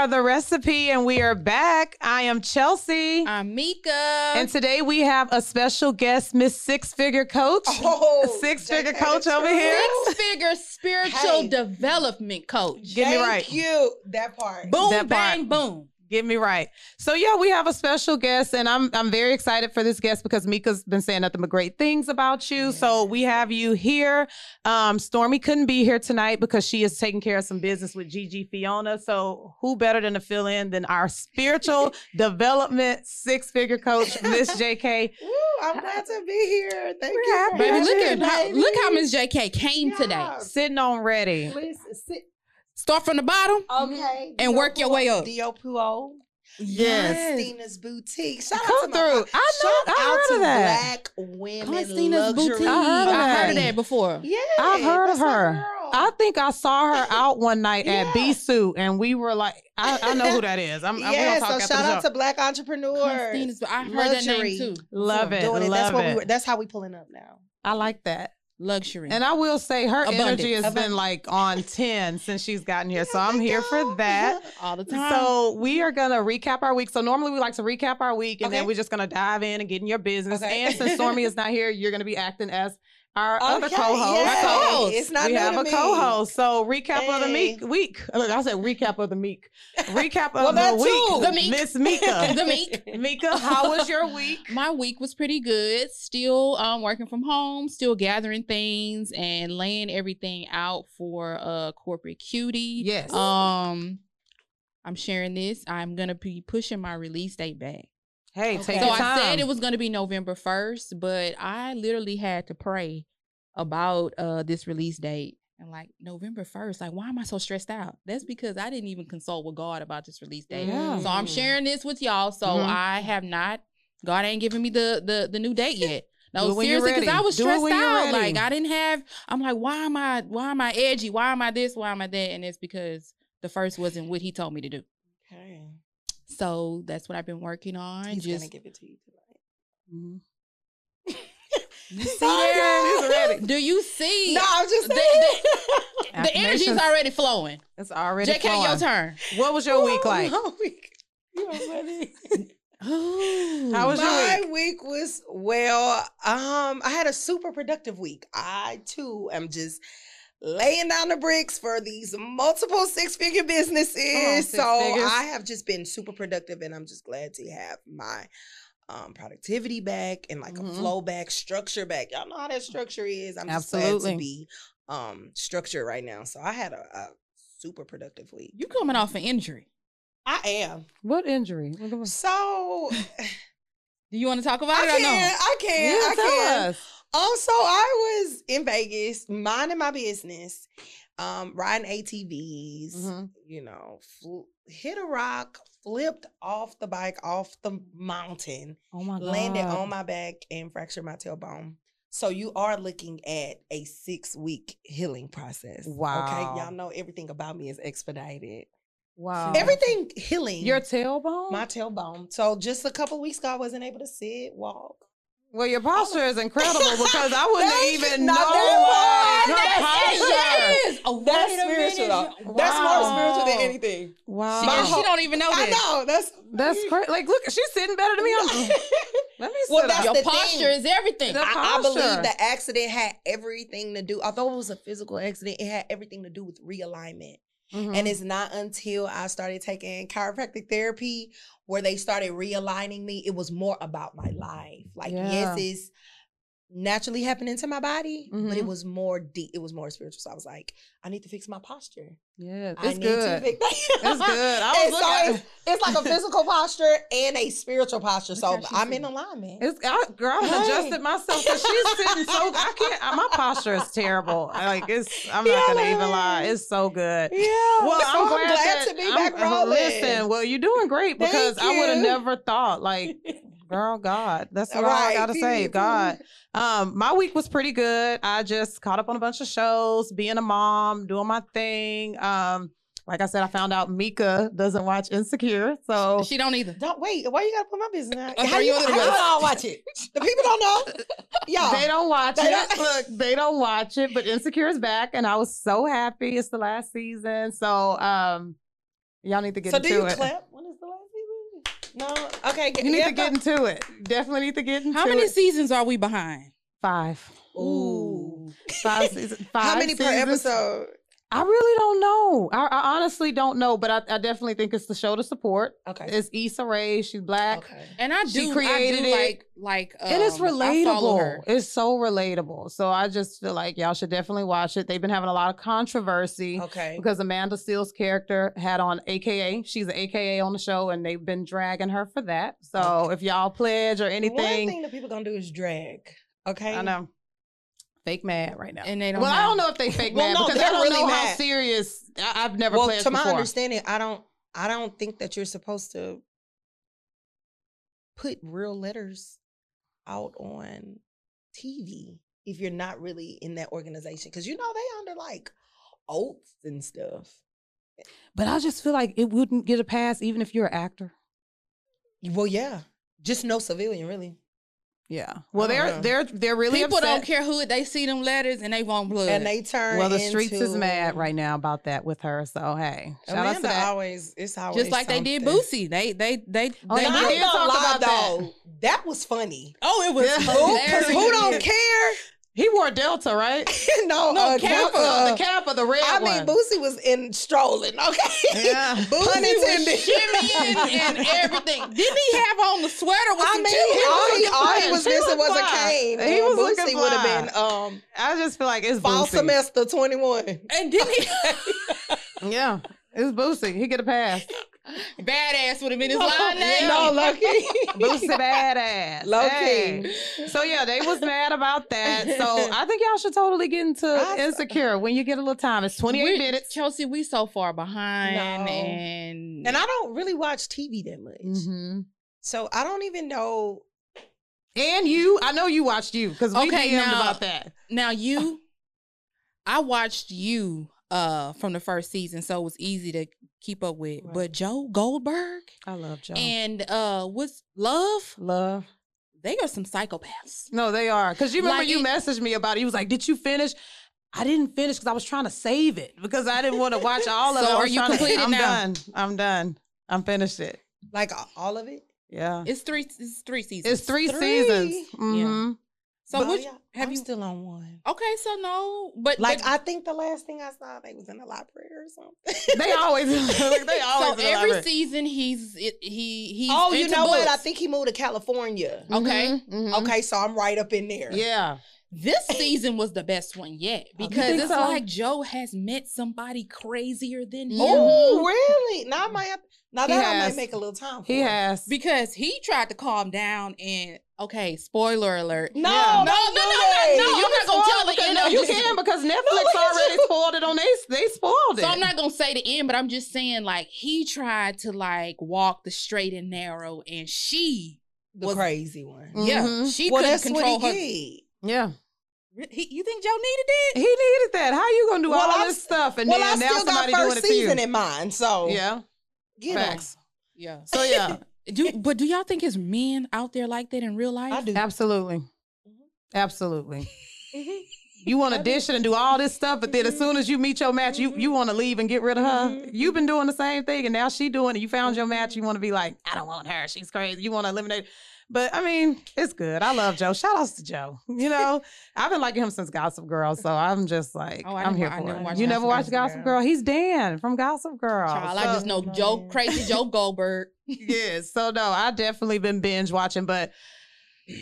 are the recipe and we are back. I am Chelsea. I'm Mika. and today we have a special guest, Miss Six Figure Coach. Oh, Six Figure Coach over here. Six figure spiritual Hey. development coach. Get me right. you. That part. Boom, That bang, part. boom. Get me right. So yeah, we have a special guest, and I'm I'm very excited for this guest because Mika's been saying nothing but great things about you. So we have you here. Um, Stormy couldn't be here tonight because she is taking care of some business with Gigi Fiona. So who better than to fill in than our spiritual development six figure coach, Miss JK. Woo, I'm glad to be here. Thank We're you. for Baby, look having at me, how, look how baby. Miss JK came today. Sitting on ready. Listen, sit. Start from the bottom. Um, okay. And work your way up. Dio Puo. Yes. Christina's Boutique. Shout Come out to my. I know. Shout I out heard to of that. Black women Christina's luxury. boutique. I heard of I heard of that. that before. Yeah, I've heard of her. I think I saw her out one night at Yeah. Bisou, and we were like, I, I know who that is. I'm, I'm yeah, gonna talk so shout out to Black entrepreneurs. Christina's, I heard that name too. Love it. Doing it. Love That's what it. we were. That's how we pulling up now. I like that. Luxury. And I will say her energy has been like on 10 since she's gotten here. So I'm here for that. all the time. So we are gonna recap our week. So normally we like to recap our week and then we're just gonna dive in and get in your business. Okay. And since Stormy is not here, you're gonna be acting as our other Okay, co-host. yes. Co-host. It's not we have a me. co-host. So recap of the meek week. Look, I said recap of the meek. Recap of Well, that the week. The meek. Miss Mika. the meek. Mika, how was your week? My week was pretty good. Still um working from home, still gathering things and laying everything out for uh corporate cutie. Yes. Um I'm sharing this. I'm gonna be pushing my release date back. Hey, Okay. take So your I said it was gonna be November 1st, but I literally had to pray about uh this release date. And like November 1st, like why am I so stressed out? That's because I didn't even consult with God about this release date. Yeah. So I'm sharing this with y'all. So Mhm. I have not. God ain't giving me the the the new date yet. No, seriously, because I was Do stressed out. Like I didn't have. I'm like, why am I? Why am I edgy? Why am I this? Why am I that? And it's because the first wasn't what He told me to do. Okay. So that's what I've been working on. He's just gonna give it to you tonight. Mhm. you see I there? know. He's ready. Do you see? No, I'm just The- saying. the energy's already flowing. It's already JK, your turn. What was your week like? My week. You already. How was your My week was well. Um, I had a super productive week. I too am just laying down the bricks for these multiple six-figure businesses. six so figures. I have just been super productive, and I'm just glad to have my um productivity back and like Mhm. a flow back, structure back. Y'all know how that structure is. I'm just glad Absolutely. to be um structured right now. So I had a, a super productive week. You coming off an injury? I am. What injury? So Do you want to talk about I it or can, no? I can, Yeah, I tell can. us. Um, so I was in Vegas, minding my business, um, riding ATVs, Mhm. you know, fl- hit a rock, flipped off the bike off the mountain, Oh my god. landed on my back, and fractured my tailbone. So you are looking at a six week healing process. Wow. Okay. Y'all know everything about me is expedited. Wow. Everything healing. Your tailbone? my tailbone. So just a couple weeks ago, I wasn't able to sit, walk. Well, your posture is incredible because I wouldn't Thank even know Not like that her part. posture. Yes. Oh, That's wait spiritual minute. though. That's more spiritual than anything. Wow. She, My and she don't even know I this. know. That's That's crazy. Like, look, she's sitting better than me. I'm, let me sit Well, up. that's Your the posture thing. is everything. The I, I believe the accident had everything to do. Although it was a physical accident, it had everything to do with realignment. Mhm. And it's not until I started taking chiropractic therapy where they started realigning me. It was more about my life. Like, Yeah. yes, it's naturally happening to my body, but it Mhm. was more deep. It was more spiritual. So I was like, I need to fix my posture. yeah, I it's need good. To fix It's good. I was so looking. it's, it's like a physical posture and a spiritual posture. Look So I'm in sitting. alignment. It's I, girl, I Hey. adjusted myself because she's sitting so I can't. My posture is terrible. Like it's. I'm not Yeah, gonna man. even lie. It's so good. yeah. Well, so I'm glad, that, to be I'm- back rolling. Listen, well, you're doing great because I would have never thought. Like, girl, God, that's all I gotta say. God. Um, my week was pretty good. I just caught up on a bunch of shows, being a mom, doing my thing. Um, like I said, I found out Mika doesn't watch Insecure, so She don't either. Don't wait. Why you gotta put my business out? I How you, you under the how you bus. all watch it? The people don't know. Y'all. they don't watch They it. don't- Look, they don't watch it, but Insecure is back, and I was so happy. It's the last season, so um, Y'all need to get so into it. So do you it. clap? When is the last season? No. Okay. You need yeah, to get into it. Definitely need to get into it. How many it. seasons are we behind? Five. Ooh. Five seasons. Five How many per episode? I really don't know. I, I honestly don't know, but I, I definitely think it's the show to support. Okay. It's Issa Rae. She's black. okay. And I She do, created I do it. like like um, and it's relatable. her. It's so relatable. So I just feel like y'all should definitely watch it. They've been having a lot of controversy Okay. because Amanda Seales character had on AKA. She's an AKA on the show, and they've been dragging her for that. So Okay. if y'all pledge or anything, One anything, thing that people gonna do is drag. Okay. I know. Fake mad right now. And they don't well, I don't know if they fake Well, mad no, because they're I don't really know how serious. I, I've never Well, pledged to my before. understanding, I don't. I don't think that you're supposed to put real letters out on TV if you're not really in that organization, because you know they under like oaths and stuff. But I just feel like it wouldn't get a pass even if you're an actor. Well, yeah, just no civilian, really. Yeah. Well, they're know. they're they're really People upset. don't care who they see them letters and they want blood. And they turn. Well, the streets is mad right now about that with her. So hey, shout out to Amanda that. always, it's always just like they did. Boosie. They they they. Oh, they yeah, I did talk lie, about that. though. That was funny. oh, it was Yeah. Who, 'cause who don't care? He wore Delta, right? no, No, uh, Kappa. Kappa. the cap of the red I one. mean, Boosie was in strolling. Okay, Yeah. Pun Boosie was intended. shimmying and everything. Didn't he have on the sweater with I some mean, tea? all he, all he was She missing looked was a fine. cane. He Uh, was Boosie would have been um I just feel like it's fall Boosie. semester twenty one. And didn't he? Yeah, it's Boosie. He get a pass. Badass would have been his line name. no, lucky. Boosie badass. Low Hey. key. So yeah, they was mad about that. So I think y'all should totally get into I- Insecure when you get a little time. It's 28 We- minutes. Chelsea, we so far behind, No. and And I don't really watch TV that much, hmm so I don't even know. And you, I know you watched you because we Okay, DM'd now- about that. now you, I watched you uh from the first season, so it was easy to keep up with. Right. But Joe Goldberg I love Joe. and uh what's Love? love. They are some psychopaths. No, they are. Because you remember Like you it- messaged me about it. You was like, "Did you finish?" I didn't finish because I was trying to save it because I didn't want to watch all of So it. Are you trying to- completed I'm now? done. I'm done. I'm finished it. Like all of it. Yeah, It's three. It's three seasons. it's three, Three. seasons. hmm So But, which yeah, have I'm you? still on one. okay, so no, but Like but, I think the last thing I saw, they was in the library or something. They always, like, they always. so every season he's it, he he's oh, you into know what? I think he moved to California. okay. Okay, so I'm right up in there. Mm-hmm. Yeah. This season was the best one yet because it's so? like Joe has met somebody crazier than him. Oh, really? Now I might have, now He that I might make a little time. For He it. has. Because he tried to calm down and okay, spoiler alert. No, Yeah. no, No, no, no, no, no, I'm not gonna tell the because, end no, of you this. can because Netflix look already you. spoiled it on they they spoiled it. So I'm not gonna say the end, but I'm just saying like he tried to like walk the straight and narrow, and she, the was- crazy one. yeah, Mhm. she well, couldn't control what her. he Yeah. He, you think Joe needed it? He needed that. How you gonna do Well, all I this stuff and did. Well, I then now still got somebody doing first it to you? season in mind, so yeah. you know, Facts. Yeah. So yeah, Do but do y'all think his men out there like that in real life? I do. absolutely, mm-hmm. absolutely. Mhm. You want to do. dish it and do all this stuff, but then as soon mm-hmm. as you meet your match, you you mm-hmm. want to leave and get rid of her. You've been doing the same thing, and now she doing it. You found your match. You want to be like, I don't want her. She's crazy. You want to eliminate. But I mean, it's good. I love Joe. Shout outs to Joe. You know, I've been liking him since Gossip Girl, so I'm just like, Oh, I I'm here I for never it. You never watched Girl. Gossip Girl? He's Dan from Gossip Girl. Child, I just know No, Joe, crazy Joe Goldberg. yes. So no, I definitely been binge watching, but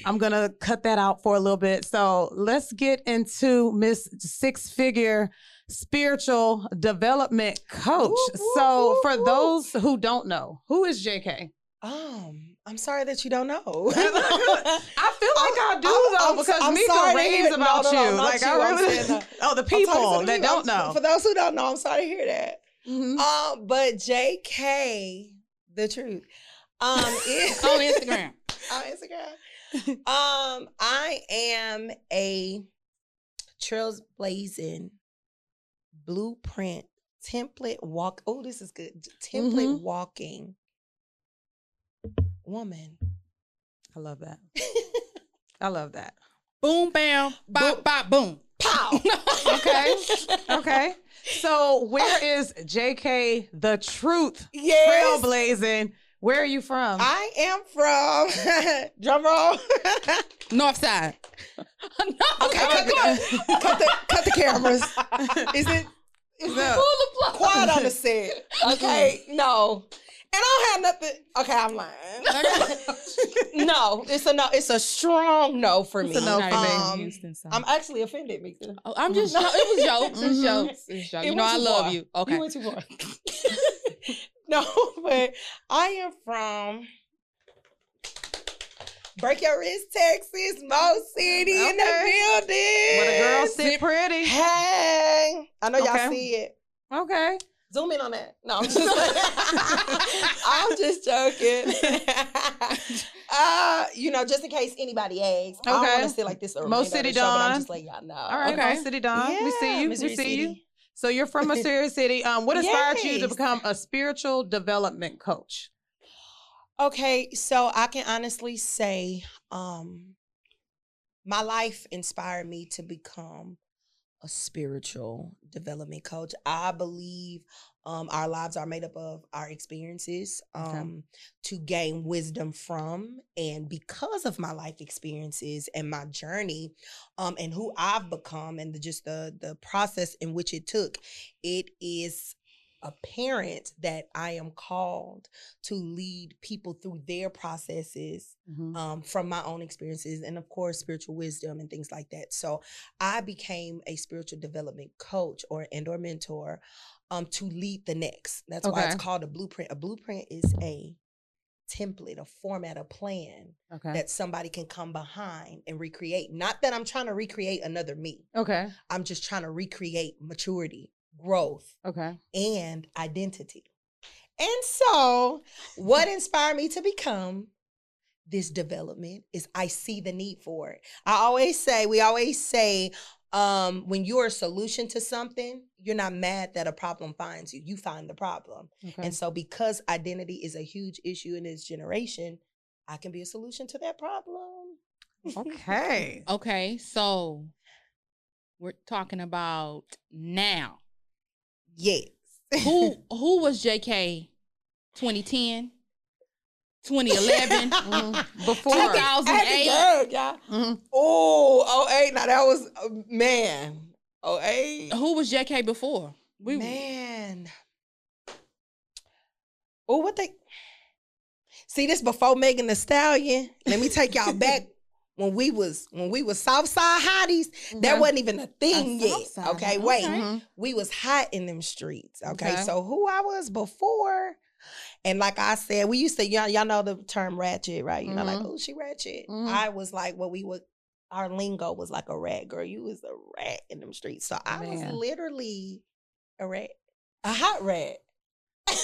I'm gonna cut that out for a little bit. So let's get into Miss Six Figure Spiritual Development Coach. Whoop, whoop, so whoop, for whoop. those who don't know, who is JK? Um, I'm sorry that you don't know. I feel like I do I'm- though I'm- because I'm Mika raves hear- no, about no, no, you. like you. I I'm really. saying, uh, oh, the people that don't know. For those who don't know, I'm sorry to hear that. Mhm. Um, but JK, the truth. Um, is, on Instagram. on Instagram. Um, I am a trailblazing blueprint template walk. Oh, this is good. Template Mhm. walking woman. I love that. I love that. Boom, bam, bop, bop, boom. Pow. Okay. Okay. So where is JK the truth Yes. trailblazing? Where are you from? I am from drum roll. North side. no. Okay, cut the, cut the cut the cameras. Is it is No. it Pull the plug. quiet on the set? Okay, no. And I don't have nothing. Okay, I'm lying. no, it's a no. It's a strong no for me. It's a no for me. Um, I'm actually offended, Mika. Oh, I'm just. jo- it was jokes. It's jokes. It's jokes. It You know, I love far. you. Okay. You went too far. no, but I am from Break Your Wrist, Texas, Mo City in the building. Where the girls sit pretty. Hey, I know y'all Okay. see it. Okay. Zoom in on that. No, I'm just I'm just joking. uh, you know, just in case anybody asks, I don't want to sit like this. the Mo remainder of City show, but I'm just letting y'all know. All right. Okay. Mo City Don. we see you. Missouri we see you. City. So you're from Missouri City. Um, what inspired you to become a spiritual development coach? Okay, so I can honestly say, um, my life inspired me to become a spiritual development coach. I believe um, our lives are made up of our experiences Okay. um, to gain wisdom from. And because of my life experiences and my journey um, and who I've become and the, just the, the process in which it took, it is apparent that I am called to lead people through their processes um, from my own experiences and of course spiritual wisdom and things like that. So i became a spiritual development coach or and or mentor um, to lead the next. That's why it's called a blueprint. A blueprint is a template a format a plan Okay. that somebody can come behind and recreate. Not that i'm trying to recreate another me. Okay. i'm just trying to recreate maturity growth Okay. and identity. And so, what inspired me to become this development is I see the need for it. I always say, we always say, um, when you're a solution to something, you're not mad that a problem finds you. You find the problem. Okay. And so, because identity is a huge issue in this generation, I can be a solution to that problem. okay. Okay. So we're talking about now. Yes. Who who was JK 2010? 2011? Mhm. Before. Two I had to- I had to 2008. gag, y'all. Mhm. Oh, oh eight. Now that was uh, man. Oh eight. Who was JK before? We man. Oh, what they see this before Megan Thee Stallion. Let me take y'all back when we was when we was Southside hotties. That Okay. wasn't even a thing yet. Southside Okay, wait. okay. Mhm. We was hot in them streets. Okay? Okay. so who I was before. And like I said, we used to y'all, y'all know the term ratchet, right? You know, like, oh, she ratchet. Mhm. I was like what we would our lingo was like a rat girl. You was a rat in them streets. So I Man. was literally a rat. A hot rat.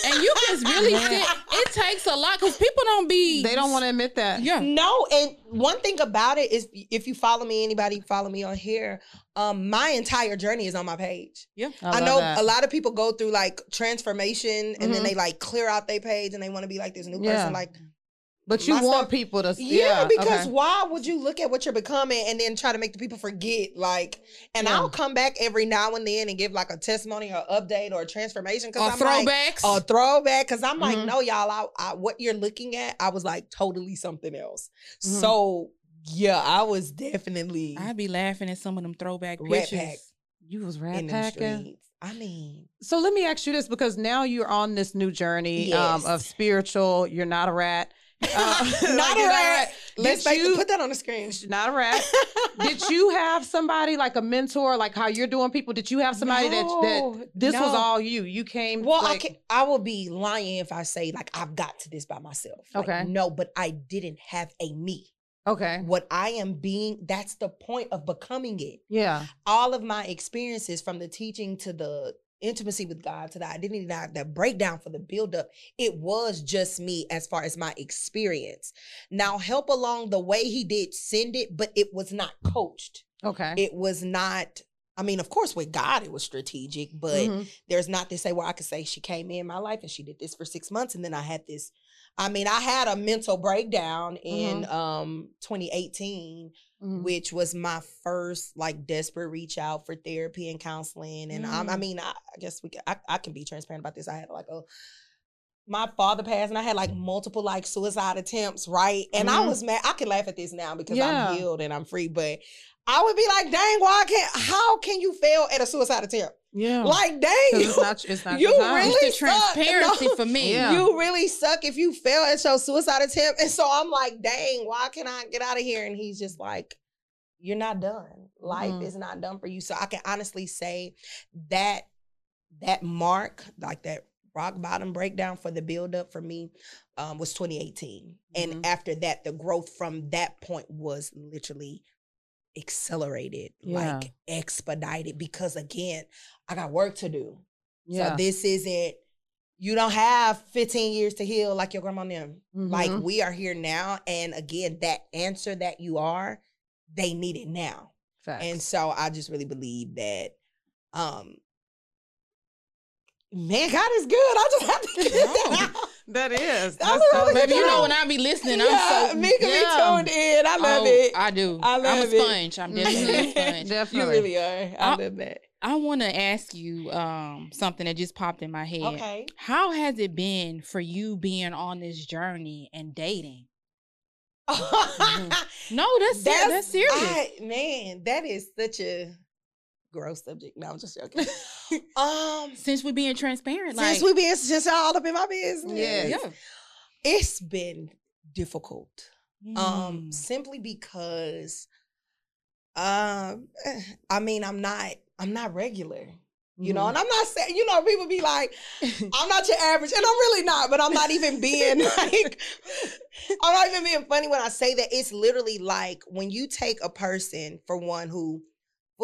And you just really Man. sit, it takes a lot because people don't be They don't want to admit that. Yeah. No, and one thing about it is if you follow me, anybody follow me on here, um, my entire journey is on my page. Yeah. I, love know that. a lot of people go through like transformation and then Mhm. they like clear out their page and they want to be like this new Yeah. person. Like, But you my want people to. yeah, Yeah, because okay. why would you look at what you're becoming and then try to make the people forget? Like, and Yeah. I'll come back every now and then and give like a testimony or update or a transformation Or because I'm like, throwbacks. a throwback because I'm like, Mhm. no, y'all, I, I, what you're looking at, I was like totally something else. Mhm. So yeah, I was definitely I'd be laughing at some of them throwback pictures. You was rat packing. I mean, So let me ask you this because now you're on this new journey um, of spiritual. You're not a rat. Uh, not like, a rat. Let's make, you- put that on the screen. Not a rat. Did you have somebody like a mentor, like how you're doing people? Did you have somebody that that No, this was all you? You came. Well, like, I can, I will be lying if I say like I've got to this by myself. Like, Okay. no, but I didn't have a me. Okay. What I am being, that's the point of becoming it. Yeah. all of my experiences from the teaching to the intimacy with God to the identity, the, the breakdown for the buildup, it was just me as far as my experience. Now, help along the way, he did send it, but it was not coached. Okay. It was not I mean, of course, with God, it was strategic, but Mhm. there's not to say where I could say she came in my life and she did this for six months, and then I had this. I mean, I had a mental breakdown in um 2018, Mhm. which was my first like desperate reach out for therapy and counseling. And I, I Mm. mean, I, I guess we can, I, I can be transparent about this. I had like a my father passed, and I had like multiple like suicide attempts, right? And I Mhm. was mad. I can laugh at this now because Yeah. I'm healed and I'm free, but. I would be like, dang, why can't? How can you fail at a suicide attempt? Yeah. Like, dang. you, it's not, it's not you your time. really It's suck. transparency No. for me. Yeah. you really suck if you fail at your suicide attempt. And so I'm like, dang, why can I get out of here? And he's just like, you're not done. Life Mhm. is not done for you. So I can honestly say that that mark, like that rock bottom breakdown for the build up for me, um, was 2018. And Mhm. after that, the growth from that point was literally accelerated, Yeah. like expedited, because again, I got work to do. yeah. So this isn't you don't have 15 years to heal like your grandma and them. Like Mhm. we are here now. And again, that answer that you are, they need it now. Facts. And so I just really believe that um man, God is good. I just have to get that out. That is. I'm That's so really Baby, you know when I be listening, Yeah, I'm so me can yeah. be tuned in. I love Oh, it. I do. I love it. I'm a love it. sponge. I'm definitely a Mhm. sponge. you Definitely. really are. I I- love that. I want to ask you um, something that just popped in my head. Okay. How has it been for you being on this journey and dating? No, that's that's, that's serious. I- man, that is such a gross subject. No, I'm just joking. Um, Since we're being transparent, like since we been since y'all all up in my business, Yes. yeah. it's been difficult. Um, Mm. simply because, um, eh, I mean, I'm not, I'm not regular. You know, Mhm. and I'm not saying, you know, people be like, I'm not your average, and I'm really not, but I'm not even being like, I'm not even being funny when I say that. It's literally like when you take a person, for one, who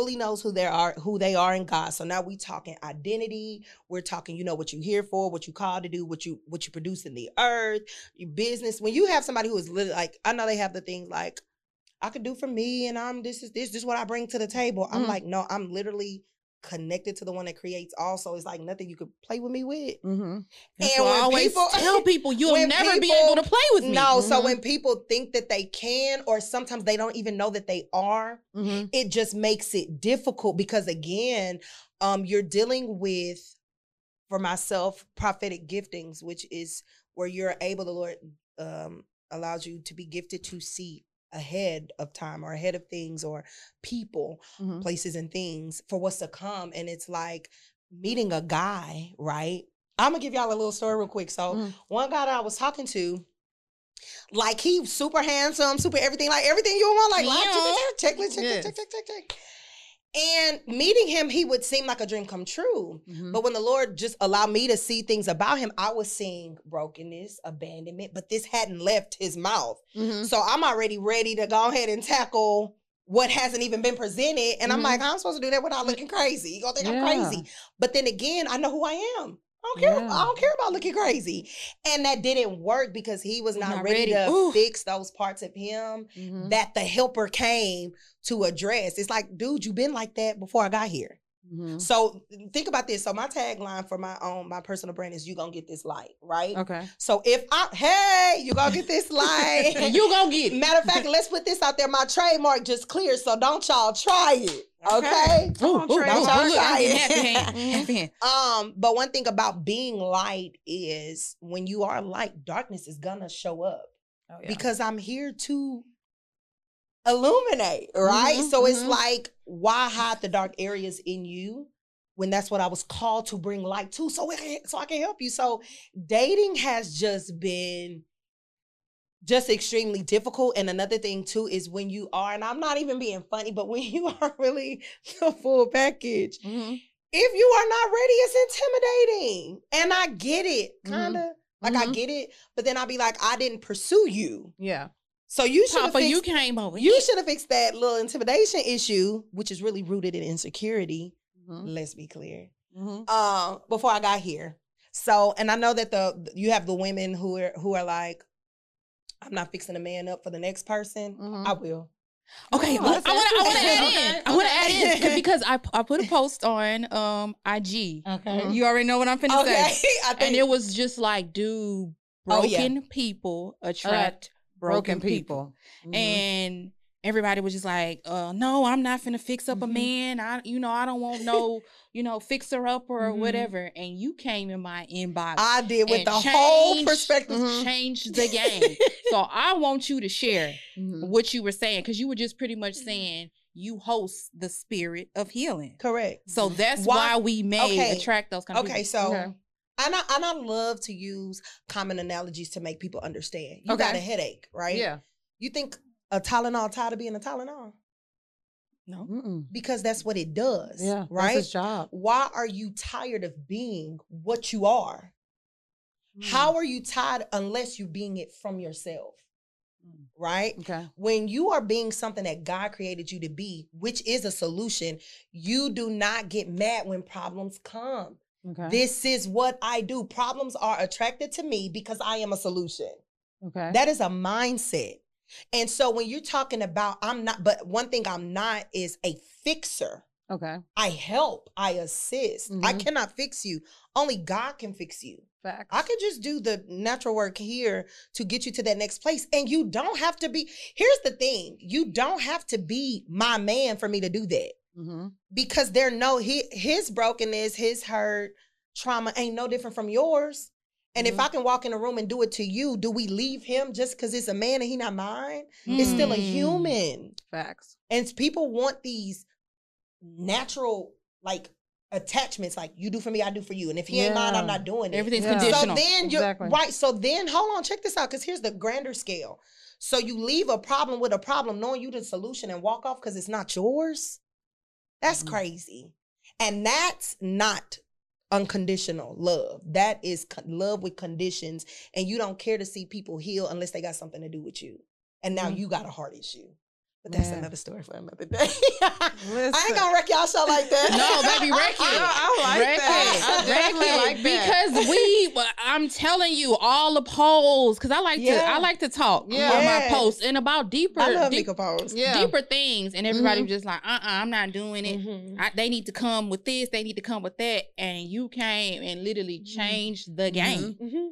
fully knows who they are, who they are in God. So now we talking identity. We're talking, you know, what you here for, what you called to do, what you what you produce in the earth, your business. When you have somebody who is literally like, I know they have the things like, I could do for me, and I'm this is this, this is what I bring to the table. I'm Mhm. like, no, I'm literally connected to the one that creates also it's like nothing you could play with me with. Mhm. That's and why I when always people- tell people you'll when never be able to play with me. No, so Mhm. when people think that they can, or sometimes they don't even know that they are, Mhm. it just makes it difficult because again, um, you're dealing with, for myself, prophetic giftings, which is where you're able, the Lord um, allows you to be gifted to see ahead of time or ahead of things or people Mhm. places and things for what's to come. And it's like meeting a guy, right? I'm gonna give y'all a little story real quick. So Mhm. one guy that I was talking to, like he super handsome, super everything, like everything you want, like like, Yeah. check, check, check, check, check, check, check, check. And meeting him, he would seem like a dream come true. Mhm. But when the Lord just allowed me to see things about him, I was seeing brokenness, abandonment, but this hadn't left his mouth. Mhm. So I'm already ready to go ahead and tackle what hasn't even been presented. And I'm Mhm. like, I'm supposed to do that without looking crazy. You gonna think Yeah. I'm crazy. But then again, I know who I am. I don't care. Yeah. I don't care about looking crazy. And that didn't work because he was not, Not ready, ready. to Ooh. fix those parts of him Mhm. that the helper came to address. It's like, dude, you've been like that before I got here. Mhm. So think about this. So my tagline for my own my personal brand is you gonna get this light, right? Okay. So if I hey, you gonna get this light. You gonna get it. Matter of fact, let's put this out there. My trademark just cleared, so don't y'all try it. Okay. Come on, Ooh, ooh, Don't look, try I'm it. happy hand. Happy. Um, but one thing about being light is when you are light, darkness is gonna show up Oh, yeah. because I'm here to illuminate, right? Mhm, so it's mhm. like, why hide the dark areas in you when that's what I was called to bring light to? So it, so I can help you. So dating has just been just extremely difficult. And another thing too is when you are, and I'm not even being funny, but when you are really the full package, Mhm. if you are not ready, it's intimidating. And I get it, Mhm. kind of. Like I Mhm. get it, but then I'll be like, I didn't pursue you. Yeah. So you should Papa, you fixed, came over. you should have fixed that little intimidation issue, which is really rooted in insecurity. Mhm. Let's be clear. Mhm. Um, before I got here. So, and I know that the you have the women who are who are like, I'm not fixing a man up for the next person. Mhm. I will. Okay, Oh, I want to. I want to add interesting. in. I want to add in because I I put a post on um IG. Okay. You already know what I'm finna Okay. say. And it was just like, do Oh, yeah. broken people attract broken, Broken people? people. Mhm. And everybody was just like, uh, no, I'm not gonna fix up Mhm. a man. I, you know, I don't want no, you know, fixer up or Mhm. whatever. And you came in my inbox. I did with and the whole changed- perspective. Mhm. Changed the game. so I want you to share Mhm. what you were saying because you were just pretty much saying you host the spirit of healing. Correct. So that's Why- why, we may okay. attract those kind of Okay, people. so Okay. And I and I love to use common analogies to make people understand. You Okay. got a headache, right? Yeah. You think a Tylenol tired of being a Tylenol No. Mm-mm. because that's what it does. Yeah. That's Right. his job. Why are you tired of being what you are? Mm. How are you tired unless you're being it from yourself? Mm. Right? Okay. when you are being something that God created you to be, which is a solution, you do not get mad when problems come. Okay. This is what I do. Problems are attracted to me because I am a solution. okay. That is a mindset. And so when you're talking about, I'm not, but one thing I'm not is a fixer. okay. I help, I assist. I Mhm. cannot fix you. Only God can fix you. Facts. I could just do the natural work here to get you to that next place. And you don't have to be, here's the thing you don't have to be my man for me to do that mm-hmm. because there no, he his brokenness, his hurt, trauma ain't no different from yours. And if Mhm. I can walk in a room and do it to you, do we leave him just because it's a man and he not mine? It's still a Mm. human. Facts. And people want these natural, like, attachments like you do for me, I do for you. And if he ain't mine, I'm not doing it. Everything's Yeah. conditional. So then you're Exactly. right. So then hold on, check this out, because here's the grander scale. So you leave a problem with a problem, knowing you the solution, and walk off because it's not yours. That's Mhm. crazy, and that's not unconditional love. That is con- love with conditions, and you don't care to see people heal unless they got something to do with you. And now Mhm. you got a heart issue. But that's Man. another story for another day. I ain't gonna wreck y'all show like that. No, baby, wreck it. I, I like Wreck that. it. I definitely Wreck it. like that. because we i'm telling you all the polls because i like to i like to talk Yeah. on my posts and about deeper I love deep- Mika Pose. yeah. deeper things and everybody Mhm. was just like uh-uh i'm not doing it Mhm. I, they need to come with this they need to come with that and you came and literally Mhm. changed the game Mhm.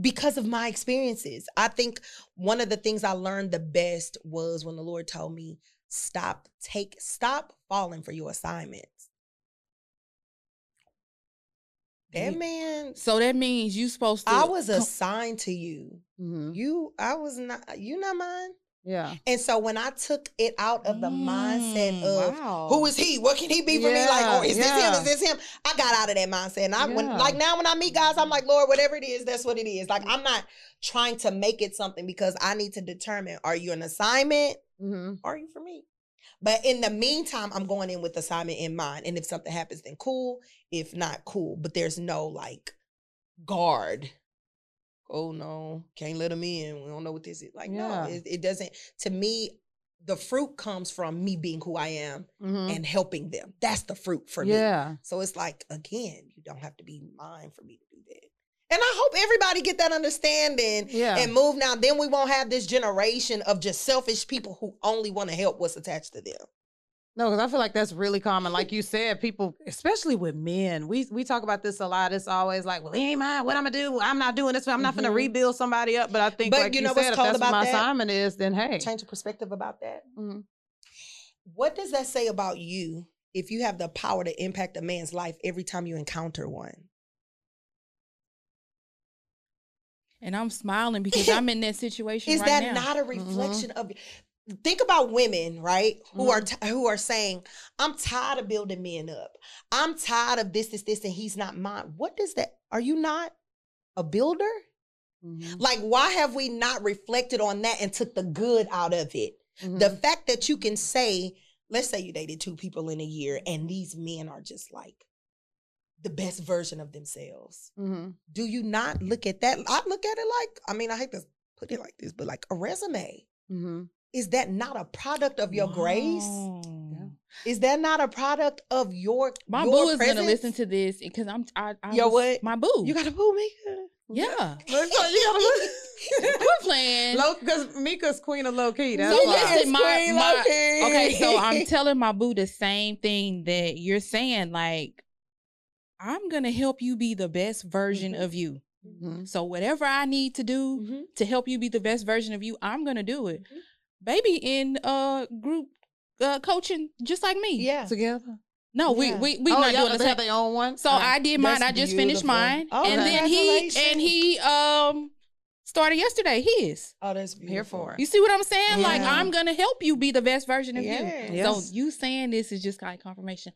Because of my experiences. I think one of the things I learned the best was when the Lord told me, stop, take, stop falling for your assignments. That man, so that means you supposed to I was assigned to you. Mhm. You, I was not, you not mine. Yeah. And so when I took it out of the mindset Mm, of wow. who is he? What can he be for me? Like, Yeah, oh, is this him? Is this him? I got out of that mindset. And I when like now when I meet guys, I'm like, Lord, whatever it is, that's what it is. Like I'm not trying to make it something because I need to determine are you an assignment? Mm-hmm. Are you for me? But in the meantime, I'm going in with assignment in mind. And if something happens, then cool. If not, cool. But there's no like guard. Oh no, can't let them in. We don't know what this is. Like, Yeah. no, it, it doesn't. To me, the fruit comes from me being who I am Mm-hmm. and helping them. That's the fruit for me. yeah. So it's like, again, you don't have to be mine for me to do that. And I hope everybody get that understanding Yeah. and move now. Then we won't have this generation of just selfish people who only want to help what's attached to them. No, because I feel like that's really common. Like you said, people, especially with men, we we talk about this a lot. It's always like, well, he ain't mine. What I'm gonna do? I'm not doing this. I'm not gonna Mhm. rebuild somebody up. But I think, But like you you, know what's said, if cold that's what about my that? assignment is, then hey, Change the perspective about that. Mhm. What does that say about you if you have the power to impact a man's life every time you encounter one? and i'm smiling because i'm in that situation Is right that now. not a reflection of think about women, right? Who are t- who are saying, "I'm tired of building men up. I'm tired of this, this, this, and he's not mine." What does that? Are you not a builder? Mhm. Like, why have we not reflected on that and took the good out of it? Mhm. The fact that you can say, let's say you dated two people in a year, and these men are just like the best version of themselves. Mhm. Do you not look at that? I look at it like, I mean, I hate to put it like this, but like a resume. Is that not a product of your grace? Wow. Is that not a product of your My your boo is presence? gonna listen to this because I'm I, I Yo, was- what? my boo. You got a boo, Mika? Yeah. Look, so you gotta Quit playing. look. Because Mika's queen of low key. That's So why. listen, my, Queen my Loki. okay, so I'm telling my boo the same thing that you're saying. Like, I'm gonna help you be the best version Mhm. of you. Mhm. So whatever I need to do Mhm. to help you be the best version of you, I'm gonna do it. Baby in uh group uh coaching just like me. Yeah. together. No, we Yeah. we we oh, not y'all doing the they same. have their own one. So Oh. I did mine. I just finished mine, Oh, and then he and he um started yesterday. His. Oh, that's beautiful. Here for it. You see what I'm saying? Like I'm gonna help you be the best version of Yes. you. Yes. So you saying this is just kind of confirmation.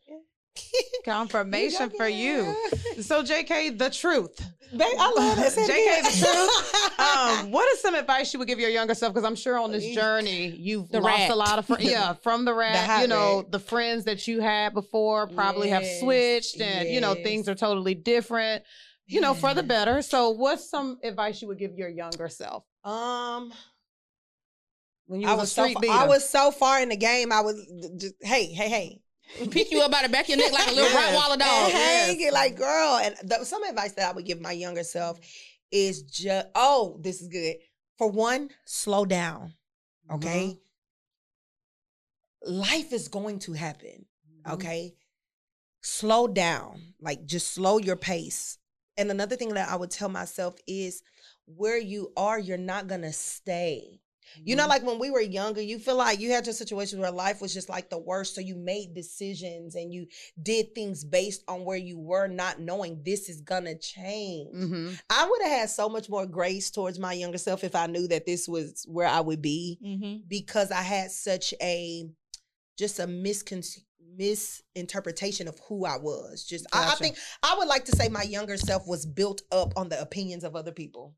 confirmation for you. So JK, the truth. Babe, I love that. JK, the truth. Um, what is some advice you would give your younger self? Because I'm sure on this journey you've The lost rat. a lot of friends. Yeah, from the rat. hot you know, rat. the friends that you had before probably have switched, and you know things are totally different. You know, for the better. So, what's some advice you would give your younger self Um, when you I was, was so far. I was so far in the game. I was just hey, hey, hey. Pick you up by the back of your neck like a little Yes. Rottweiler And dog. hang it like girl. And the, some advice that I would give my younger self is just oh, this is good. For one, slow down. Okay. Life is going to happen. Mhm. Okay. Slow down. Like just slow your pace. And another thing that I would tell myself is where you are, you're not gonna stay. You know, Mhm. like when we were younger, you feel like you had your situations where life was just like the worst. So you made decisions and you did things based on where you were, not knowing this is gonna change. Mhm. I would have had so much more grace towards my younger self if I knew that this was where I would be Mm-hmm. because I had such a just a miscon- misinterpretation of who I was. Just I, I think I would like to say my younger self was built up on the opinions of other people.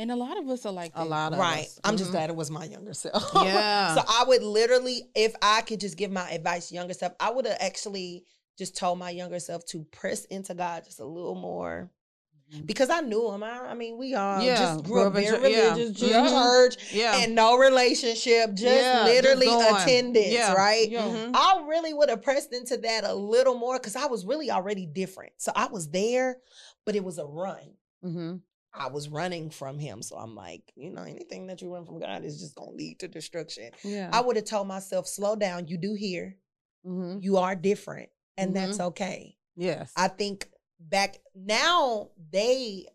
And a lot of us are like A lot of Right. us. I'm just Mhm. glad it was my younger self. Yeah. so I would literally, if I could just give my advice, younger self, I would have actually just told my younger self to press into God just a little more. Mhm. Because I knew him. I, I mean, we all Yeah, just grew up in very chur- yeah. religious, just church, yeah. and no relationship, just Yeah, literally going. attendance, Yeah. right? Yeah. Mhm. I really would have pressed into that a little more because I was really already different. So I was there, but it was a run. I was running from him. So I'm like, you know, anything that you run from God is just going to lead to destruction. Yeah. I would have told myself, slow down. You do hear, Mhm. you are different, and Mm-hmm. that's okay. Yes. I think back now, they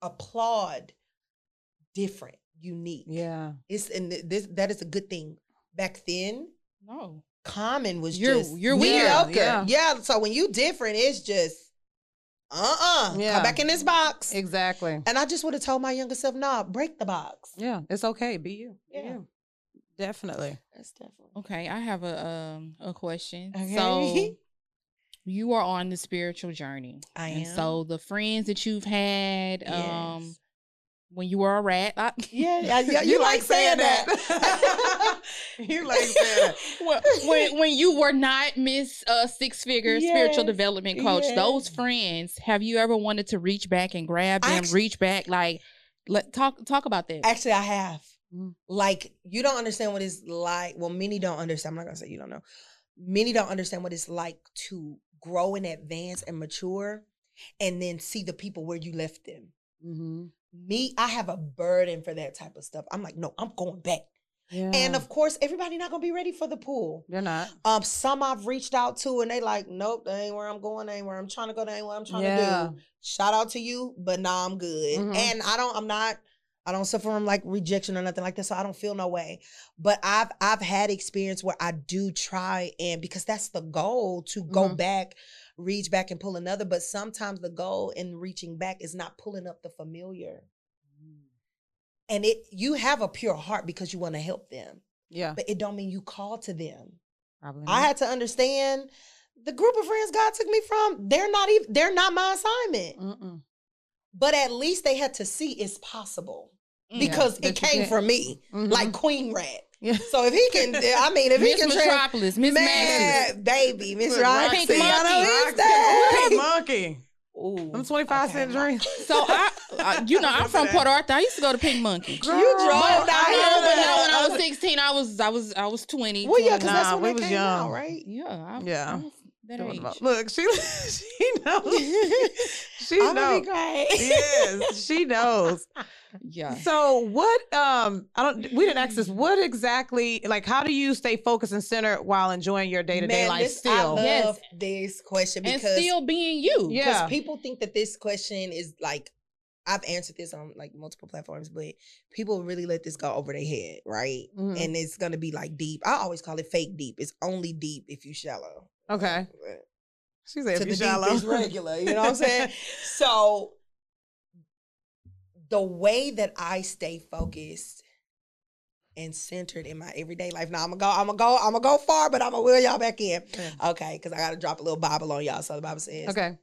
applaud different, unique. yeah. It's and th- this that is a good thing. Back then, No. common was You're- just you're weird. mediocre. Yeah. Yeah. So when you different, it's just uh-uh. Yeah. Come back in this box. Exactly. And I just would have told my younger self, nah, break the box. Yeah. It's okay. Be you. Be Yeah. Definitely. That's definitely. Okay, I have a um a question. Okay. So you are on the spiritual journey. I and am. so the friends that you've had um Yes. When you were a rat. I, Yeah, yeah, yeah, you, like saying that. you like saying that. when, when you were not Miss uh, Six Figure Spiritual Development Coach, yes. those friends, have you ever wanted to reach back and grab them, Actu- reach back, like let talk talk about that? Actually, I have. Mm. Like, you don't understand what it's like. Well, many don't understand. I'm not gonna say you don't know. Many don't understand what it's like to grow and advance and mature and then see the people where you left them. Mhm. Me, I have a burden for that type of stuff. I'm like, no, I'm going back. Yeah. And of course, everybody not gonna be ready for the pool. they're not. Um, some I've reached out to and they like, nope, that ain't where I'm going, that ain't where I'm trying to go, that ain't what I'm trying Yeah. to do. Shout out to you, but nah, I'm good. Mhm. And I don't, I'm not, I don't suffer from like rejection or nothing like that. So I don't feel no way. But I've I've had experience where I do try and because that's the goal to go Mhm. back, reach back and pull another. But sometimes the goal in reaching back is not pulling up the familiar. And it you have a pure heart because you want to help them. Yeah. But it don't mean you call to them. Probably. I had to understand the group of friends God took me from, they're not even they're not my assignment. Mm-mm. But at least they had to see it's possible. Mm. Because that it came from me, Mhm. like Queen Rat. Yeah. So if he can, I mean, if he can, trans- Metropolis, Miss Maxis. baby, Miss Look, Roxy, Pink Monkey. Wednesday. Pink monkey. Ooh, Them 25 okay. cent drinks. So I, I, you know, I'm from Port Arthur. I used to go to Pink Monkey. You drove down I know, but no, when I was 16, I was I was I was 20. Well, yeah, 20. because that's Nah, when we they was came young. out, right? yeah, I, Yeah. I was- that age. the most. Look, she she knows. She I'm knows. be quiet. Yes, she knows. Yeah. So what um I don't we didn't ask this. What exactly like how do you stay focused and centered while enjoying your day-to-day life this, I still? love Yes. this question and because still being you. Yeah. because people think that this question is like I've answered this on like multiple platforms, but people really let this go over their head, right? Mhm. And it's gonna be like deep. I always call it fake deep. It's only deep if you shallow. Okay. She's She said to the shallow. deep is regular. You know what I'm saying? so the way that I stay focused and centered in my everyday life. Now I'm gonna go, I'm gonna go, I'm gonna go far, but I'm gonna wheel y'all back in. Yeah. Okay, because I gotta drop a little Bible on y'all. So the Bible says, Okay.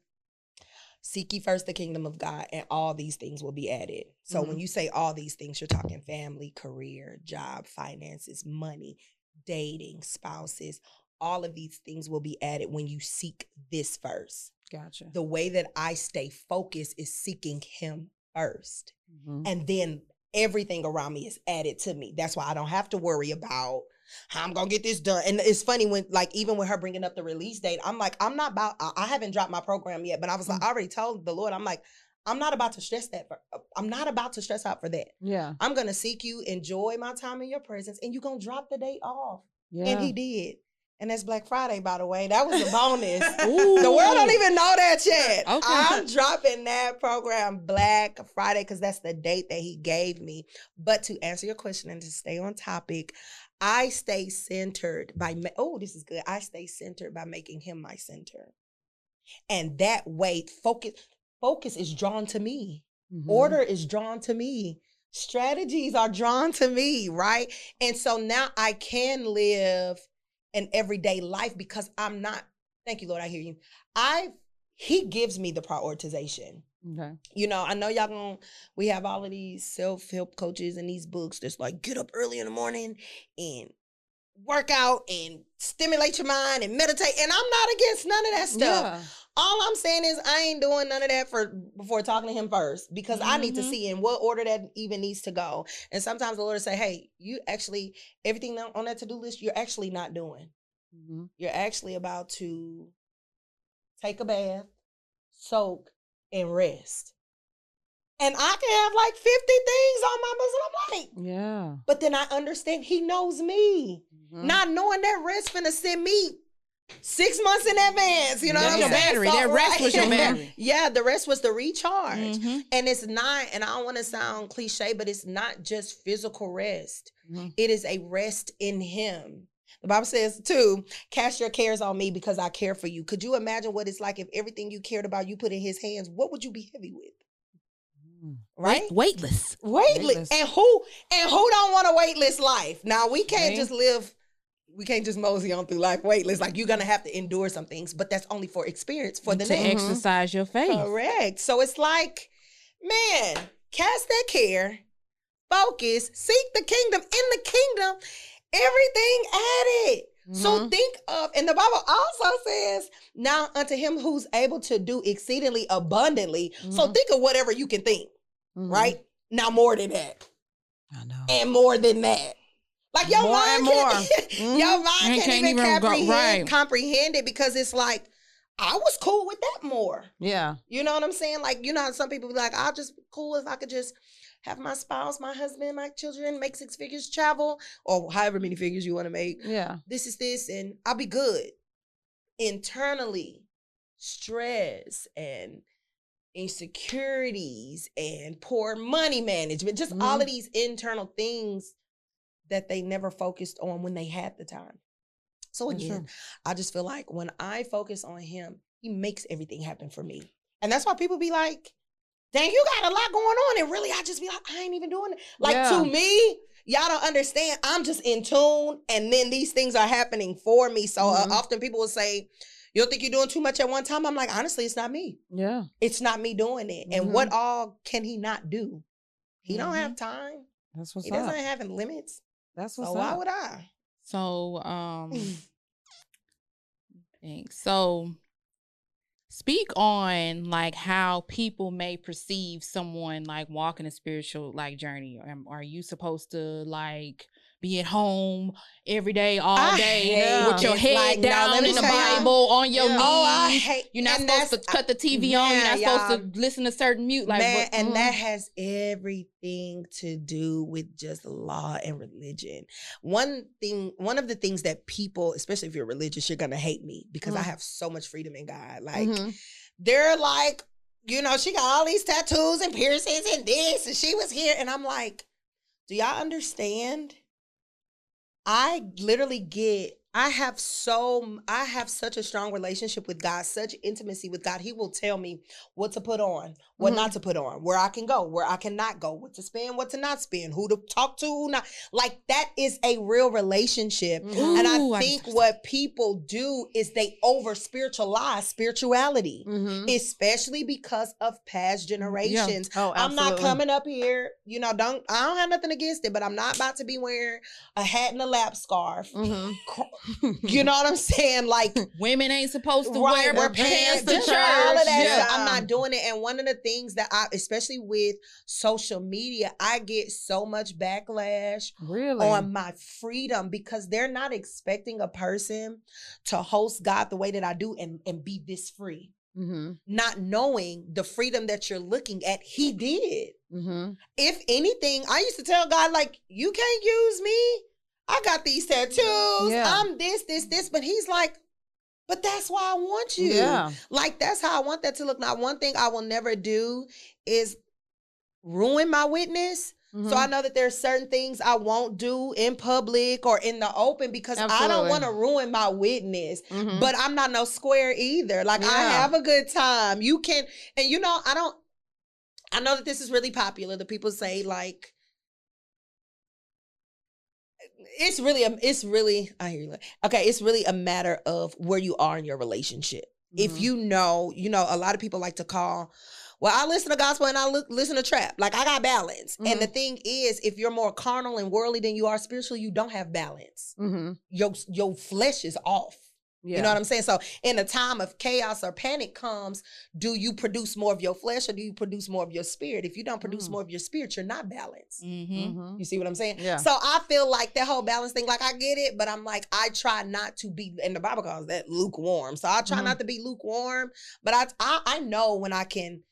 seek ye first the kingdom of God, and all these things will be added. So when mm-hmm. you say all these things, you're talking family, career, job, finances, money, dating, spouses. All of these things will be added when you seek this first. Gotcha. The way that I stay focused is seeking Him first, Mhm. and then everything around me is added to me. That's why I don't have to worry about how I'm gonna get this done. And it's funny when, like, even with her bringing up the release date, I'm like, I'm not about. I I haven't dropped my program yet, but I was like, I already told the Lord, I'm like, I'm not about to stress that. For, I'm not about to stress out for that. Yeah. I'm gonna seek you, enjoy my time in your presence, and you gonna drop the date off. Yeah. And He did. And that's Black Friday, by the way. That was a bonus. Ooh. The world don't even know that yet. Okay. I'm dropping that program Black Friday because that's the date that he gave me. But to answer your question and to stay on topic, I stay centered by ma- oh, this is good. I stay centered by making him my center. And that way, focus focus is drawn to me. Mhm. Order is drawn to me. Strategies are drawn to me, right? And so now I can live an everyday life because I'm not, thank you, Lord, I hear you. I he gives me the prioritization. Okay. You know, I know y'all gonna we have all of these self-help coaches and these books that's like get up early in the morning and work out and stimulate your mind and meditate. And I'm not against none of that stuff. Yeah. All I'm saying is I ain't doing none of that for before talking to him first because I need to Mhm. see in what order that even needs to go. And sometimes the Lord will say, "Hey, you actually everything on that to do list you're actually not doing. Mhm. You're actually about to take a bath, soak, and rest." And I can have like 50 things on my. And I'm like, Yeah. but then I understand He knows me, Mhm. not knowing that rest finna send me six months in advance. You know That's what I'm saying? battery. So, That rest was your battery. Yeah, the rest was the recharge. Mhm. And it's not, and I don't want to sound cliche, but it's not just physical rest. Mhm. It is a rest in Him. The Bible says, too, cast your cares on me because I care for you. Could you imagine what it's like if everything you cared about you put in His hands? What would you be heavy with? Right? Weight- weightless. Weightless. Weightless. And who and who don't want a weightless life? Now we can't Right. just live, we can't just mosey on through life weightless. Like you're gonna have to endure some things, but that's only for experience for the to next. exercise your faith. Correct. So it's like, man, cast that care, focus, seek the kingdom. In the kingdom, everything added. So Mhm. think of, and the Bible also says, now unto him who's able to do exceedingly abundantly. So Mhm. think of whatever you can think, Mhm. right? Now more than that, I know. and more than that. Like your More mind can't. Mhm. your mind can't, can't even, even go- comprehend, right. comprehend it because it's like, I was cool with that more. Yeah. You know what I'm saying? Like, you know how some people be like, I'll just be cool if I could just have my spouse, my husband, my children make six figures, travel, or however many figures you want to make. Yeah. This is this, and I'll be good. Internally, stress and insecurities and poor money management, just all of these internal things that they never focused on when they had the time. So again. I just feel like when I focus on him, he makes everything happen for me. And that's why people be like, dang, you got a lot going on. And really, I just be like, I ain't even doing it. Like Yeah. to me, y'all don't understand. I'm just in tune. And then these things are happening for me. So uh, Mhm. often people will say, you don't think you're doing too much at one time? I'm like, honestly, it's not me. Yeah. It's not me doing it. And Mm-hmm. what all can he not do? He don't Mhm. have time. That's what's he up. doesn't have limits. That's So what's why would I? So, um, thanks. So, speak on like how people may perceive someone like walking a spiritual like journey. Um, are you supposed to like being home every day, all I day, with your head Like, down in the y'all- Bible, on your Yeah. knees. Oh, I hate. You're not and supposed to cut the TV on. You're not y'all. supposed to listen to certain mute. Like, Man, what- and mhm. that has everything to do with just law and religion. One thing, one of the things that people, especially if you're religious, you're gonna hate me because I Mhm. have so much freedom in God. Like Mhm. they're like, you know, she got all these tattoos and piercings and this, and she was here, and I'm like, do y'all understand? I literally get I have so I have such a strong relationship with God, such intimacy with God. He will tell me what to put on, what Mhm. not to put on, where I can go, where I cannot go, what to spend, what to not spend, who to talk to, who not. Like that is a real relationship. Mhm. And I I think just- what people do is they over spiritualize spirituality, Mhm. especially because of past generations. Oh, I'm not coming up here, you know, don't I don't have nothing against it, but I'm not about to be wearing a hat and a lap scarf. Mhm. You know what I'm saying? Like women ain't supposed to right, wear wear pants to church. all of that. Yeah. stuff. I'm not doing it. And one of the things that I, especially with social media, I get so much backlash Really? on my freedom because they're not expecting a person to host God the way that I do and, and be this free. Mm-hmm. Not knowing the freedom that you're looking at, he did. Mm-hmm. If anything, I used to tell God, like, you can't use me. I got these tattoos. Yeah. I'm this, this, this. But he's like, but that's why I want you. Yeah. Like, that's how I want that to look. Now, one thing I will never do is ruin my witness. Mm-hmm. So I know that there's certain things I won't do in public or in the open because I don't want to ruin my witness. Mhm. But I'm not no square either. Like I have a good time. You can, and you know, I don't. I know that this is really popular. The people say like, it's really, a, it's really. I hear you. Okay, it's really a matter of where you are in your relationship. If Mhm. you know, you know, a lot of people like to call. Well, I listen to gospel and I look, listen to trap. Like I got balance. And the thing is, if you're more carnal and worldly than you are spiritual, you don't have balance. Mhm. Your your flesh is off. Yeah. You know what I'm saying? So in a time of chaos or panic comes, do you produce more of your flesh or do you produce more of your spirit? If you don't produce Mm. more of your spirit, you're not balanced. Mhm. Mhm. You see what I'm saying? Yeah. So I feel like that whole balance thing, like I get it, but I'm like, I try not to be, and the Bible calls that lukewarm. So I try Mhm. not to be lukewarm, but I, I I know when I can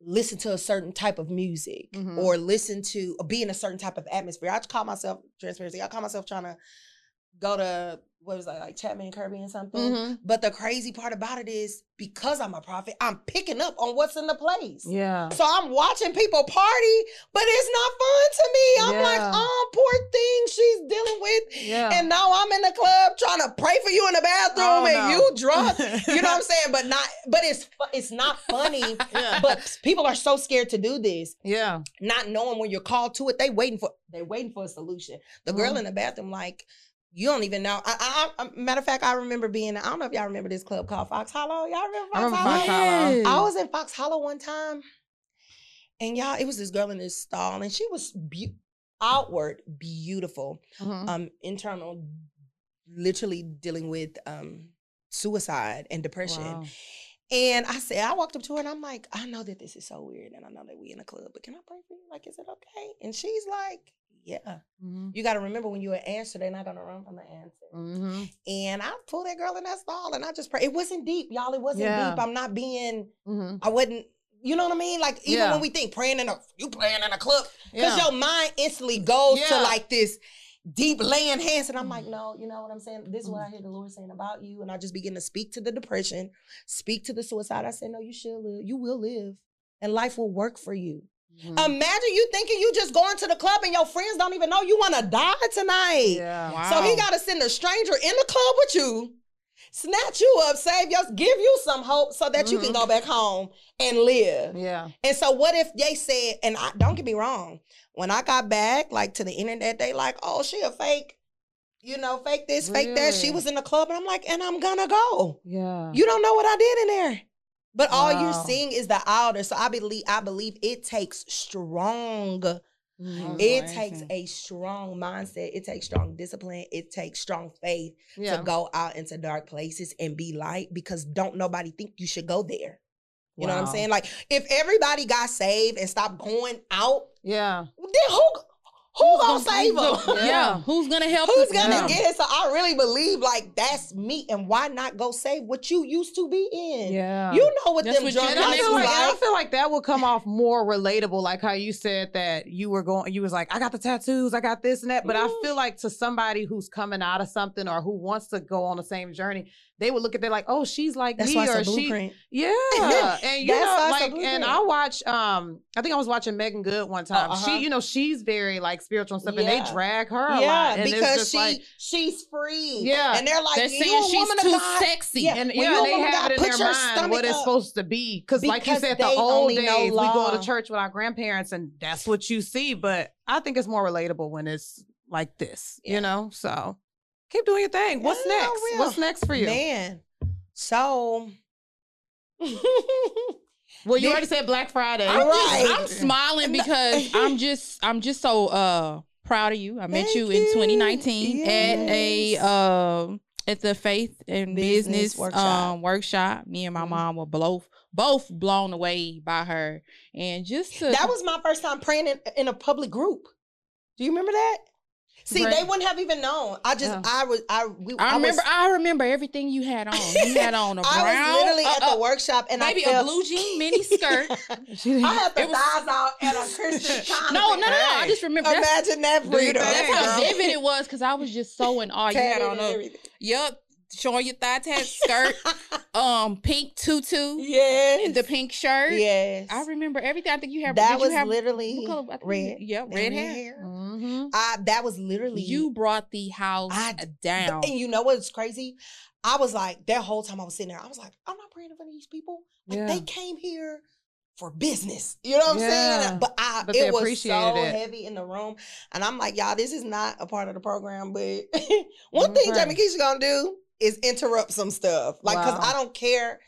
listen to a certain type of music Mhm. or listen to or be in a certain type of atmosphere. I call myself transparency. I call myself trying to go to what was that like Chapman and Kirby and something. Mhm. But the crazy part about it is because I'm a prophet, I'm picking up on what's in the place. Yeah. So I'm watching people party, but it's not fun to me. I'm like, oh, poor thing she's dealing with. Yeah. And now I'm in the club trying to pray for you in the bathroom Oh, and no. you drunk. You know what I'm saying? But not, but it's it's not funny. Yeah. But people are so scared to do this, yeah. not knowing when you're called to it. They waiting for they waiting for a solution. The girl Mhm. in the bathroom, like, you don't even know. I, I, I, matter of fact, I remember being. I don't know if y'all remember this club called Fox Hollow. Y'all remember I Fox remember Hollow? Fox Hollow. I was in Fox Hollow one time, and y'all, it was this girl in this stall, and she was be- outward beautiful, Mhm. um, internal, literally dealing with um suicide and depression. Wow. And I said, I walked up to her and I'm like, I know that this is so weird, and I know that we in a club, but can I pray for you? Like, is it okay? And she's like, Yeah. Mhm. You got to remember when you an answer, they're not gonna run from the answer. Mhm. And I pulled that girl in that stall, and I just pray. It wasn't deep, y'all. It wasn't Yeah. deep. I'm not being. Mhm. I wasn't. You know what I mean? Like even Yeah. when we think praying in a you praying in a club, because Yeah. your mind instantly goes to like this deep laying hands, and I'm like, Mm. no, you know what I'm saying? This is what I hear the Lord saying about you, and I just begin to speak to the depression, speak to the suicide. I said, no, you should live. You will live, and life will work for you. Mhm. Imagine you thinking you just going to the club and your friends don't even know you want to die tonight. yeah. Wow. So he got to send a stranger in the club with you, snatch you up, save your, give you some hope so that you can Mhm. go back home and live. Yeah. And so what if they said, and I, don't get me wrong, when I got back like to the internet, they like, oh, she a fake, you know, fake this, fake that. She was in the club, and I'm like, and I'm gonna go. Yeah. You don't know what I did in there. But all you're seeing is the outer. So I believe I believe it takes strong Mhm. it takes a strong mindset. It takes strong discipline. It takes strong faith yeah. to go out into dark places and be light because don't nobody think you should go there. You know what I'm saying? Like if everybody got saved and stopped going out, Yeah. then who Who gonna save who's her? gonna- yeah. who's gonna help? Who's us? gonna Yeah. get it? So I really believe like that's me, and why not go save what you used to be in? Yeah. You know what That's them what you I, feel like, I feel like that will come off more relatable, like how you said that you were going, you was like, I got the tattoos, I got this and that. But I Mhm. feel like to somebody who's coming out of something or who wants to go on the same journey, they would look at it like, oh, she's like That's me, why it's or a she, blueprint. yeah. And you That's know, why it's a like, and. I watch, um, I think I was watching Meagan Good one time. uh-huh. She, you know, she's very like spiritual and stuff, and they drag her a Yeah, lot, and it's because she like, she's free. Yeah. and they're like, They're you saying she's too God. sexy. Yeah. And yeah, they have God, it in put their mind what it's supposed to be. Because, like you said, the old days, we go to church with our grandparents, and that's what you see. But I think it's more relatable when it's like this, Yeah. you know? So keep doing your thing. What's Yeah, next? What's next for you? Man, so Well, you There- already said Black Friday. I'm, Right. just, I'm smiling because I'm just I'm just so uh proud of you. I met Thank you in you. 2019 at a Yes. um at the Faith and Business Business, workshop. um workshop. Me and my Mhm. mom were both both blown away by her, and just to that was my first time praying in, in a public group. Do you remember that? See, Right. they wouldn't have even known. I just, Yeah. I was, I, we, I was- remember I remember everything you had on. You had on a brown, I was literally uh, at uh, workshop and maybe I a felt, blue jean mini skirt. She didn't- I had the It was- thighs out at a Christian conference. no, no, no, no. I just remember Imagine that Do freedom. thing, that's how vivid it was because I was just so in awe. You had on a everything. Yup. Showing your thigh tat skirt, um, pink tutu, yes. the pink shirt. Yes. I remember everything. I think you have. that was you have, literally what color? I think you- red. Yep, and red hair. Mhm. I, that was literally You brought the house I down. And you know what's crazy? I was like, that whole time I was sitting there, I was like, I'm not praying for these people. Like Yeah. they came here for business. You know what I'm Yeah. saying? But I But it was so it. heavy in the room. And I'm like, y'all, this is not a part of the program. But one thing Okay. Jamekisha is gonna do is interrupt some stuff. Like, cause Wow. I don't care.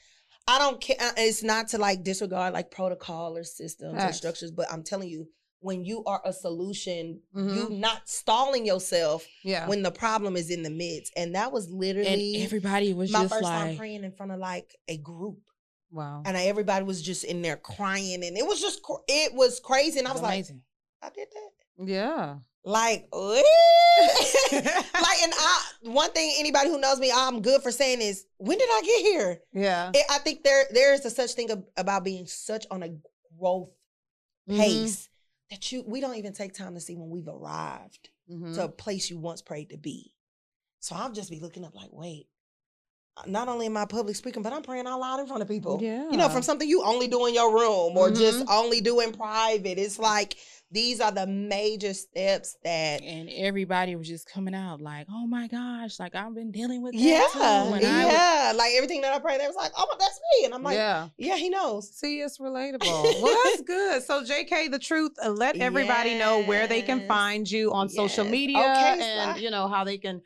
I don't care. uh, It's not to like disregard like protocol or systems Facts. structures, but I'm telling you, when you are a solution, Mhm. you not stalling yourself Yeah. when the problem is in the midst. And that was and literally everybody was my first time praying in front of like a group. wow. And everybody was just in there crying. And it was just, it was crazy. And I was was like. I did that. Yeah. Like, like, and I, one thing anybody who knows me, I'm good for saying is, when did I get here? Yeah. It, I think there there is a such thing ab- about being such on a growth Mhm. pace that you we don't even take time to see when we've arrived Mhm. to a place you once prayed to be. So I'll just be looking up like, wait, uh, not only am I public speaking, but I'm praying out loud in front of people. Yeah. You know, from something you only do in your room or just Mhm. only do in private. It's like these are the major steps that And everybody was just coming out like, "Oh my gosh!" Like I've been dealing with that yeah, too. And I was- yeah. Like everything that I prayed, they was like, oh, that's me. And I'm like, yeah, yeah. he knows. See, it's relatable. well, that's good. So, JK, the truth, uh, let everybody know where they can find you on social media Okay, and, Si. you know, how they can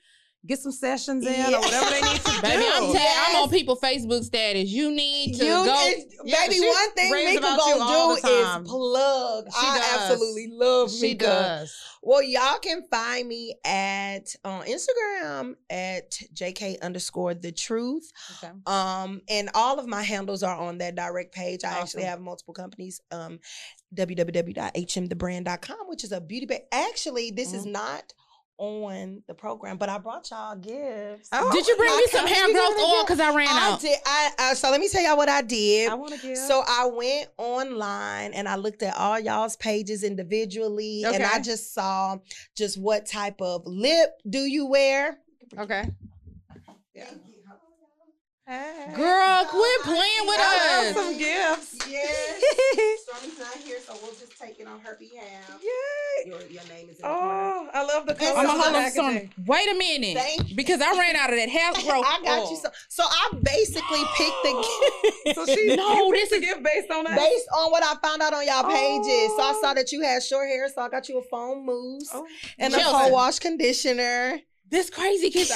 get some sessions in Yeah. or whatever they need to do. Baby, I'm, ta- I'm on people Facebook status. You need to You, go. it's- Yeah, baby, one thing Mika gonna do is plug. She I does. absolutely love She Mika. does. Well, y'all can find me at on Instagram at JK underscore the truth. Okay. Um, and all of my handles are on that direct page. I actually have multiple companies. Um, www.hmthebrand.com, which is a beauty bag. Actually, this is Mhm. not on the program, but I brought y'all gifts. Oh, Did you bring my me some company hair giving growth oil? Because I ran I out. did. I uh, so let me tell y'all what I did. I want to give. So I went online and I looked at all y'all's pages individually, and I just saw just what type of lip do you wear. okay. Yeah. Girl, quit playing with I us. love some gifts. Yes. Stormy's not here, so we'll just take it on her behalf. Yay. Your, your name is in the oh, corner. Oh, I love the I'm. I'm gonna hold on to some. packaging. Wait a minute, Thank you. because I ran out of that hair growth. I got oil. you. So, so I basically picked the gift. So she No, no, this this is gift based on that. based on what I found out on y'all pages. So I Oh. saw that you had short hair, so I got you a foam mousse Oh. and a Chelsea. co wash conditioner. This crazy because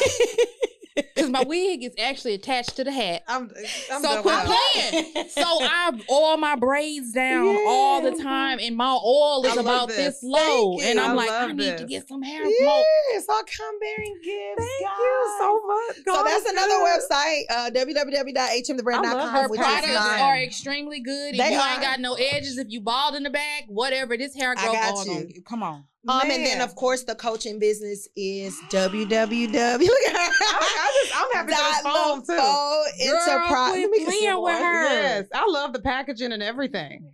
because my wig is actually attached to the hat. I'm, I'm So quit playing. So I oil my braids down all the time, and my oil is about this. this low. And. I'm I like, I need to get some hair. Yes, I'll come bearing gifts. Thank guys. you so much. So that's another good. website, uh, www.hmthebrand.com. her products are extremely good. If They you are. ain't got no edges, if you bald in the back, whatever, this hair I growth got oil you. Come on. Um, and then of course the coaching business is www. Look at her. I just, I'm happy for this phone too. Dot Enterprise. quit me get playing with her. Yes, I love the packaging and everything.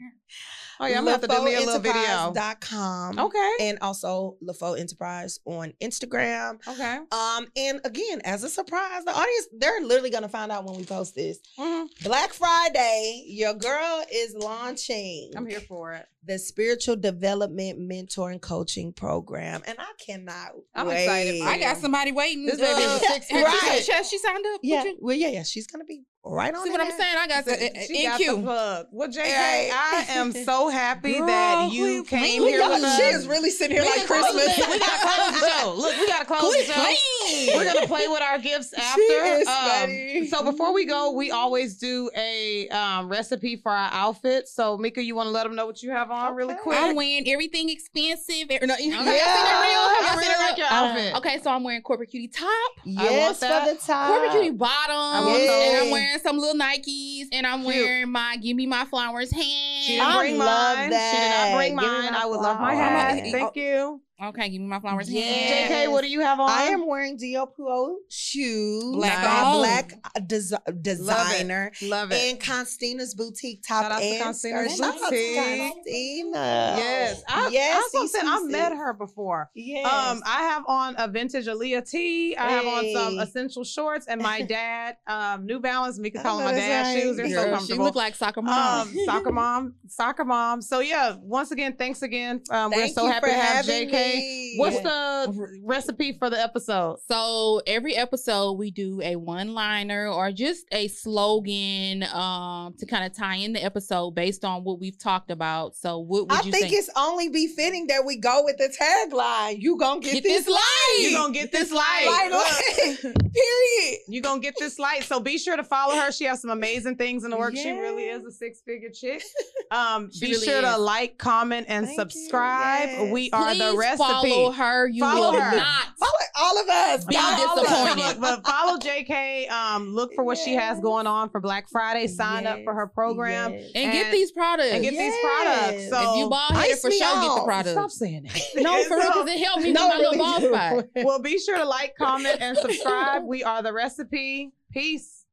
Oh yeah, I'm gonna have to do me a little video. LaFoenterprise.com. Okay. And also LaFoe Enterprise on Instagram. Okay. Um, and again, as a surprise, the audience, they're literally gonna find out when we post this. Mhm. Black Friday, your girl is launching I'm here for it. The spiritual development mentoring coaching program. And I cannot I'm wait. excited for I got somebody waiting. This baby is uh, six and she She, she signed up. Yeah, you- well, yeah, yeah. She's gonna be right on. See in what I'm saying? I got the She in got the plug. Well, JK, Right. I am so happy Girl, that you quit came playing. here Y'all, with us. she is really sitting here We like gotta close Christmas. We gotta close the show. Look, we gotta close the show. We're gonna play with our gifts after. is Um, so before we go, we always do a um, recipe for our outfits. So Mika, you want to let them know what you have on really Okay. quick? I'm wearing everything expensive. er- No, you Okay. y'all see that reel? I Y'all see really that like your reel? outfit. Okay, so I'm wearing corporate cutie top, Yes, that. for the top. corporate cutie bottom, want and. I'm wearing some little Nikes, and I'm Cute. wearing my "Give Me My Flowers" She hand. didn't I bring love mine. that. She did not bring Give mine. I would love my flowers. hat. Oh, Thank you. Okay, give me my flowers. Yes. JK, what do you have on? I am wearing Dior shoes Black by owned. Black uh, desi- designer Love it. and Constina's boutique top Shout out to and Constina's skirt. Shout out to Boutique. Consttina. Yes. I, yes. I, was gonna I met her before. Yes. Um, I have on a vintage Aaliyah tee. I have on some essential shorts and my dad, um, New Balance. Mika I call them my that's dad's right. shoes. They're so Girl, she comfortable. look like soccer mom. um, soccer mom, soccer mom. So yeah, once again, thanks again. Um, we're Thank so you happy for to have having JK. me. What's the recipe for the episode? So every episode we do a one-liner or just a slogan um to kind of tie in the episode based on what we've talked about. So what would I you think say? it's only befitting that we go with the tagline. You gonna get, Get this, this light. You gonna get this light. light Look, Period. You gonna get this light. So be sure to follow her. She has some amazing things in the work. She really is a six figure chick. Um, She be really sure to like, comment, and Thank subscribe. Yes. We are Please the recipe. follow her. You Follow will her. not. Follow all of us. Be Follow all us. disappointed. But follow JK. Um, look for what she has going on for Black Friday. Sign up for her program Yes. And, And- get these products. and get these products. So if you bald headed for me sure, get the out. products. stop saying that. No, for real, because it helped me No, with my really little bald do. spot. well, be sure to like, comment, and subscribe. We are the recipe. Peace.